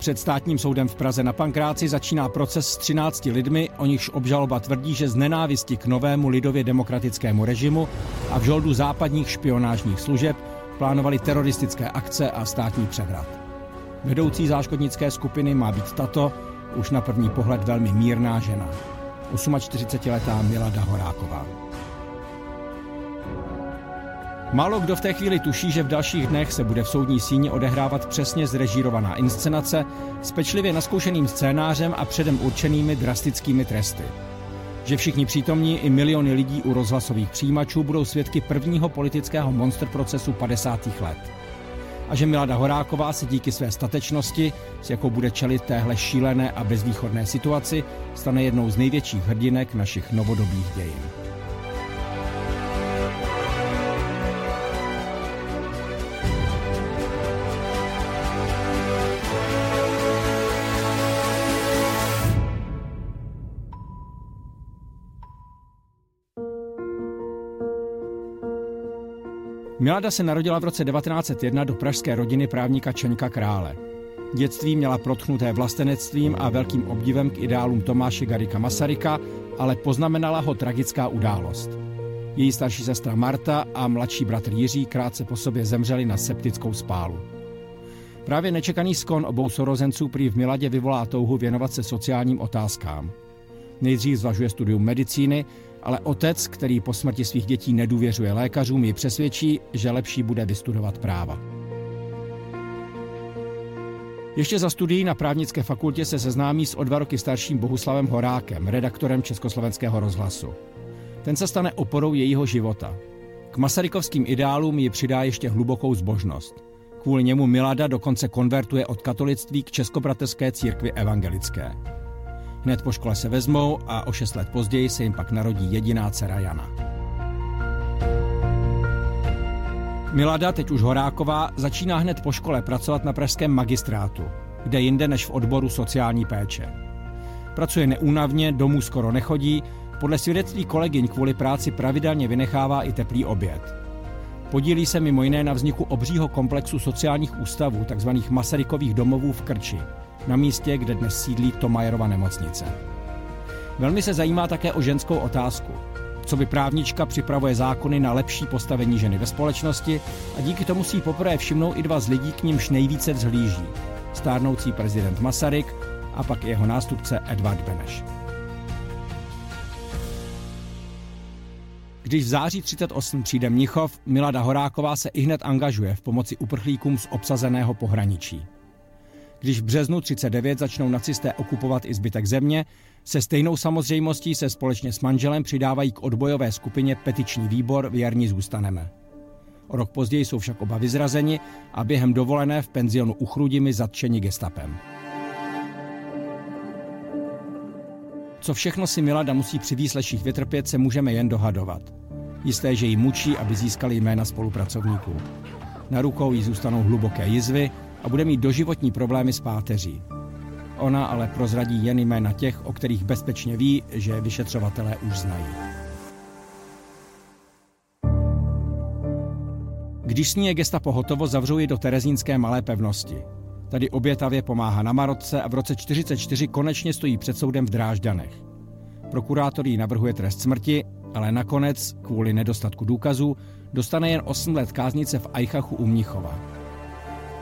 Před státním soudem v Praze na Pankráci začíná proces s 13 lidmi, o nichž obžaloba tvrdí, že z nenávisti k novému lidově demokratickému režimu a v žoldu západních špionážních služeb plánovali teroristické akce a státní převrat. Vedoucí záškodnické skupiny má být tato, už na první pohled velmi mírná žena. 48-letá Milada Horáková. Málo kdo v té chvíli tuší, že v dalších dnech se bude v soudní síni odehrávat přesně zrežírovaná inscenace s pečlivě naskoušeným scénářem a předem určenými drastickými tresty. Že všichni přítomní i miliony lidí u rozhlasových přijímačů budou svědky prvního politického monster procesu 50. let. A že Milada Horáková se díky své statečnosti, s jakou bude čelit téhle šílené a bezvýchodné situaci, stane jednou z největších hrdinek našich novodobých dějin. Milada se narodila v roce 1901 do pražské rodiny právníka Čeňka Krále. Dětství měla protchnuté vlastenectvím a velkým obdivem k ideálům Tomáše Garika Masaryka, ale poznamenala ho tragická událost. Její starší sestra Marta a mladší bratr Jiří krátce po sobě zemřeli na septickou spálu. Právě nečekaný skon obou sorozenců prý v Miladě vyvolá touhu věnovat se sociálním otázkám. Nejdřív zvažuje studium medicíny, ale otec, který po smrti svých dětí nedůvěřuje lékařům, ji přesvědčí, že lepší bude vystudovat práva. Ještě za studií na právnické fakultě se seznámí s o dva roky starším Bohuslavem Horákem, redaktorem Československého rozhlasu. Ten se stane oporou jejího života. K masarykovským ideálům ji přidá ještě hlubokou zbožnost. Kvůli němu Milada dokonce konvertuje od katolictví k Českobratrské církvi evangelické. Hned po škole se vezmou a o šest let později se jim pak narodí jediná dcera Jana. Milada, teď už Horáková, začíná hned po škole pracovat na pražském magistrátu, kde jinde než v odboru sociální péče. Pracuje neúnavně, domů skoro nechodí, podle svědectví kolegyň kvůli práci pravidelně vynechává i teplý oběd. Podílí se mimo jiné na vzniku obřího komplexu sociálních ústavů, takzvaných Masarykových domovů v Krči, na místě, kde dnes sídlí Tomajerova nemocnice. Velmi se zajímá také o ženskou otázku. Co by právnička připravuje zákony na lepší postavení ženy ve společnosti a díky tomu si poprvé všimnou i dva z lidí, k nímž nejvíce vzhlíží. Stárnoucí prezident Masaryk a pak jeho nástupce Edvard Beneš. Když v září 38 přijde Mnichov, Milada Horáková se i hned angažuje v pomoci uprchlíkům z obsazeného pohraničí. Když v březnu 39 začnou nacisté okupovat i zbytek země, se stejnou samozřejmostí se společně s manželem přidávají k odbojové skupině petiční výbor Věrní zůstaneme. O rok později jsou však oba vyzrazeni a během dovolené v penzionu u Chrudimi zatčeni gestapem. Co všechno si Milada musí při výsleších vytrpět, se můžeme jen dohadovat. Jisté, že ji mučí, aby získali jména spolupracovníků. Na rukou jí zůstanou hluboké jizvy a bude mít doživotní problémy s páteří. Ona ale prozradí jen jména těch, o kterých bezpečně ví, že vyšetřovatelé už znají. Když s ní je gestapo hotovo, zavřou ji do terezínské malé pevnosti. Tady obětavě pomáhá na Marotce a v roce 1944 konečně stojí před soudem v Drážďanech. Prokurátor jí navrhuje trest smrti, ale nakonec, kvůli nedostatku důkazů, dostane jen 8 let káznice v Ajchachu u Mnichova.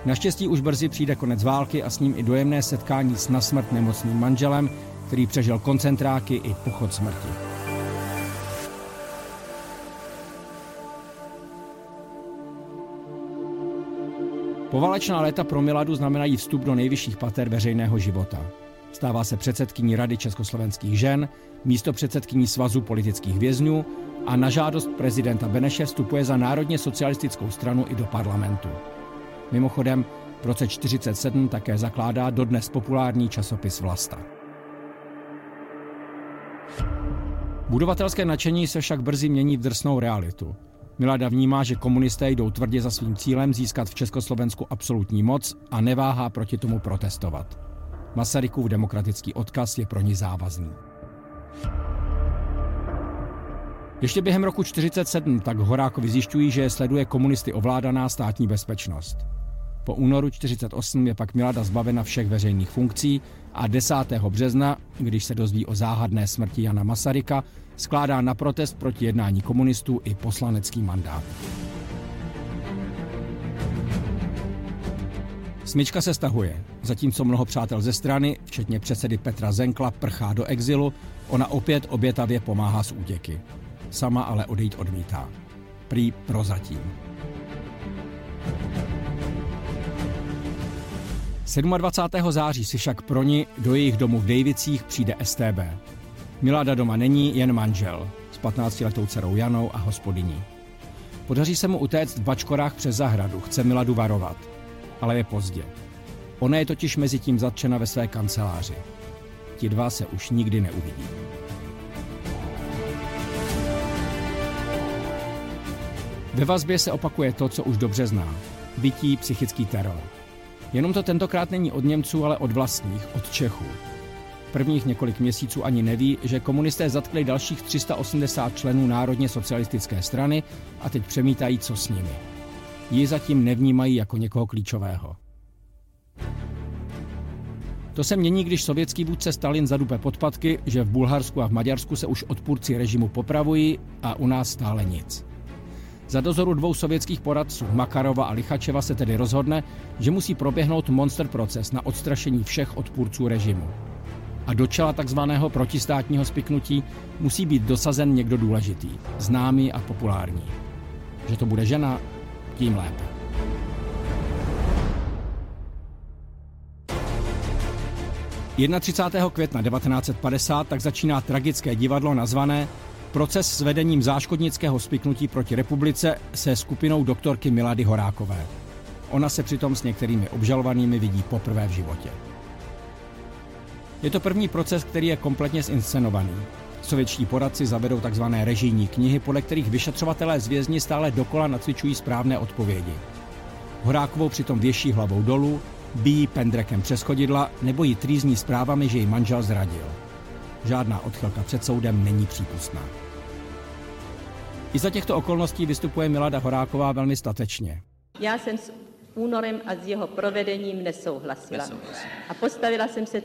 Naštěstí už brzy přijde konec války a s ním i dojemné setkání s nasmrt nemocným manželem, který přežil koncentráky i pochod smrti. Poválečná léta pro Miladu znamenají vstup do nejvyšších pater veřejného života. Stává se předsedkyní Rady československých žen, místo předsedkyní Svazu politických vězňů a na žádost prezidenta Beneše vstupuje za národně socialistickou stranu i do parlamentu. Mimochodem, v roce 1947 také zakládá dodnes populární časopis Vlasta. Budovatelské nadšení se však brzy mění v drsnou realitu. Milada vnímá, že komunisté jdou tvrdě za svým cílem získat v Československu absolutní moc a neváhá proti tomu protestovat. Masarykův demokratický odkaz je pro ní závazný. Ještě během roku 1947 tak Horákovi zjišťují, že sleduje komunisty ovládaná státní bezpečnost. Po únoru 1948 je pak Milada zbavena všech veřejných funkcí a 10. března, když se dozví o záhadné smrti Jana Masaryka, skládá na protest proti jednání komunistů i poslanecký mandát. Smyčka se stahuje. Zatímco mnoho přátel ze strany, včetně předsedy Petra Zenkla, prchá do exilu, ona opět obětavě pomáhá s útěky. Sama ale odejít odmítá. Prý prozatím. 27. září si však pro ní do jejich domu v Davicích přijde STB. Milada doma není, jen manžel s 15-letou dcerou Janou a hospodyní. Podaří se mu utéct v bačkorách přes zahradu, chce Miladu varovat. Ale je pozdě. Ona je totiž mezi tím zatčena ve své kanceláři. Ti dva se už nikdy neuvidí. Ve vazbě se opakuje to, co už dobře zná. Bytí, psychický teror. Jenom to tentokrát není od Němců, ale od vlastních, od Čechů. Prvních několik měsíců ani neví, že komunisté zatkli dalších 380 členů Národně socialistické strany a teď přemítají, co s nimi. Ji zatím nevnímají jako někoho klíčového. To se mění, když sovětský vůdce Stalin zadupe podpatky, že v Bulharsku a v Maďarsku se už odpůrci režimu popravují a u nás stále nic. Za dozoru dvou sovětských poradců, Makarova a Lichačeva, se tedy rozhodne, že musí proběhnout monster proces na odstrašení všech odpůrců režimu. A do čela takzvaného protistátního spiknutí musí být dosazen někdo důležitý, známý a populární. Že to bude žena, tím lépe. Jedna 30. května 1950 tak začíná tragické divadlo nazvané Proces s vedením záškodnického spiknutí proti republice se skupinou doktorky Milady Horákové. Ona se přitom s některými obžalovanými vidí poprvé v životě. Je to první proces, který je kompletně zinscenovaný. Sovětští poradci zavedou tzv. režijní knihy, podle kterých vyšetřovatelé z vězni stále dokola nacvičují správné odpovědi. Horákovou přitom věší hlavou dolů, bíjí pendrekem přes chodidla nebo ji trýzní zprávami, že ji manžel zradil. Žádná odchylka před soudem není přípustná. I za těchto okolností vystupuje Milada Horáková velmi statečně. Já jsem s únorem a s jeho provedením nesouhlasila. Nesouhlasím. A postavila jsem se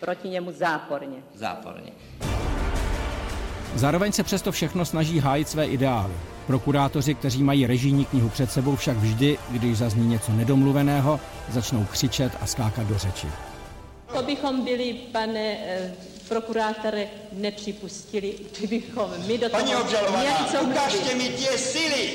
proti němu záporně. Záporně. Zároveň se přesto všechno snaží hájit své ideály. Prokurátoři, kteří mají režijní knihu před sebou, však vždy, když zazní něco nedomluveného, začnou křičet a skákat do řeči. To bychom byli, pane prokurátore, nepřipustili, kdybychom my do toho Paní obžalovaná, ukážte mi tě síly!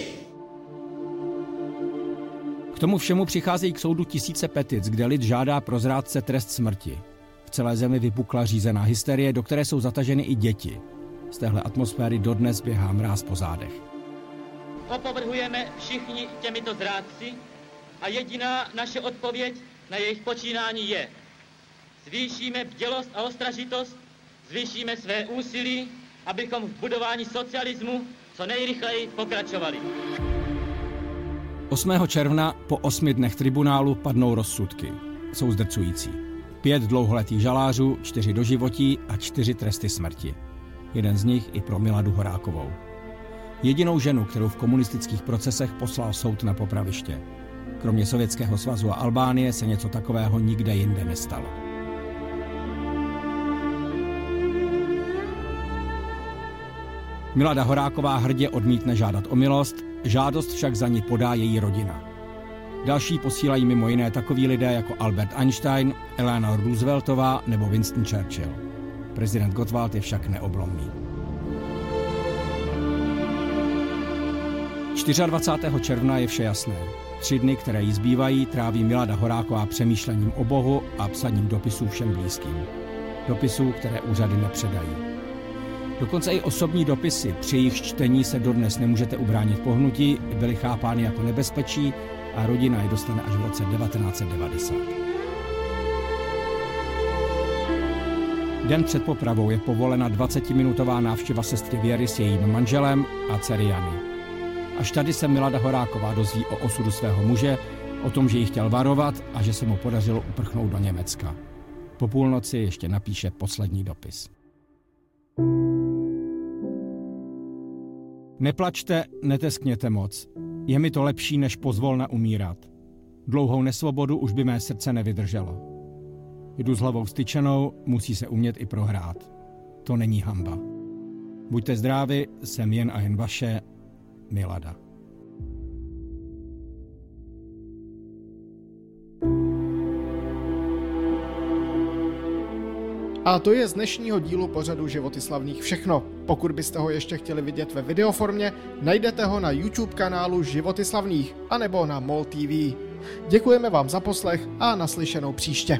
K tomu všemu přicházejí k soudu tisíce petic, kde lid žádá pro zrádce trest smrti. V celé zemi vypukla řízená hysterie, do které jsou zataženy i děti. Z téhle atmosféry dodnes běhá mráz po zádech. opovrhujeme všichni těmito zrádci a jediná naše odpověď na jejich počínání je zvýšíme bdělost a ostražitost, zvýšíme své úsilí, abychom v budování socialismu co nejrychleji pokračovali. 8. června po osmi dnech tribunálu padnou rozsudky. Jsou zdrcující. Pět dlouholetých žalářů, čtyři doživotí a čtyři tresty smrti. Jeden z nich i pro Miladu Horákovou. Jedinou ženu, kterou v komunistických procesech poslal soud na popraviště. Kromě Sovětského svazu a Albánie se něco takového nikde jinde nestalo. Milada Horáková hrdě odmítne žádat o milost, žádost však za ní podá její rodina. Další posílají mimo jiné takoví lidé jako Albert Einstein, Eleanor Rooseveltová nebo Winston Churchill. Prezident Gottwald je však neoblomný. 24. června je vše jasné. Tři dny, které jí zbývají, tráví Milada Horáková přemýšlením o Bohu a psaním dopisů všem blízkým. Dopisů, které úřady nepředají. Dokonce i osobní dopisy, při jejich čtení se dodnes nemůžete ubránit pohnutí, byly chápány jako nebezpečí a rodina je dostane až v roce 1990. Den před popravou je povolena 20-minutová návštěva sestry Věry s jejím manželem a dcery Jany. Až tady se Milada Horáková dozví o osudu svého muže, o tom, že ji chtěl varovat a že se mu podařilo uprchnout do Německa. Po půlnoci ještě napíše poslední dopis. Neplačte, neteskněte moc. Je mi to lepší, než pozvolna umírat. Dlouhou nesvobodu už by mé srdce nevydrželo. Jdu s hlavou styčenou, musí se umět i prohrát. To není hamba. Buďte zdraví, jsem jen a jen vaše Milada. A to je z dnešního dílu pořadu Životy slavných všechno. Pokud byste ho ještě chtěli vidět ve videoformě, najdete ho na YouTube kanálu Životy slavných anebo na MOL TV. Děkujeme vám za poslech a naslyšenou příště.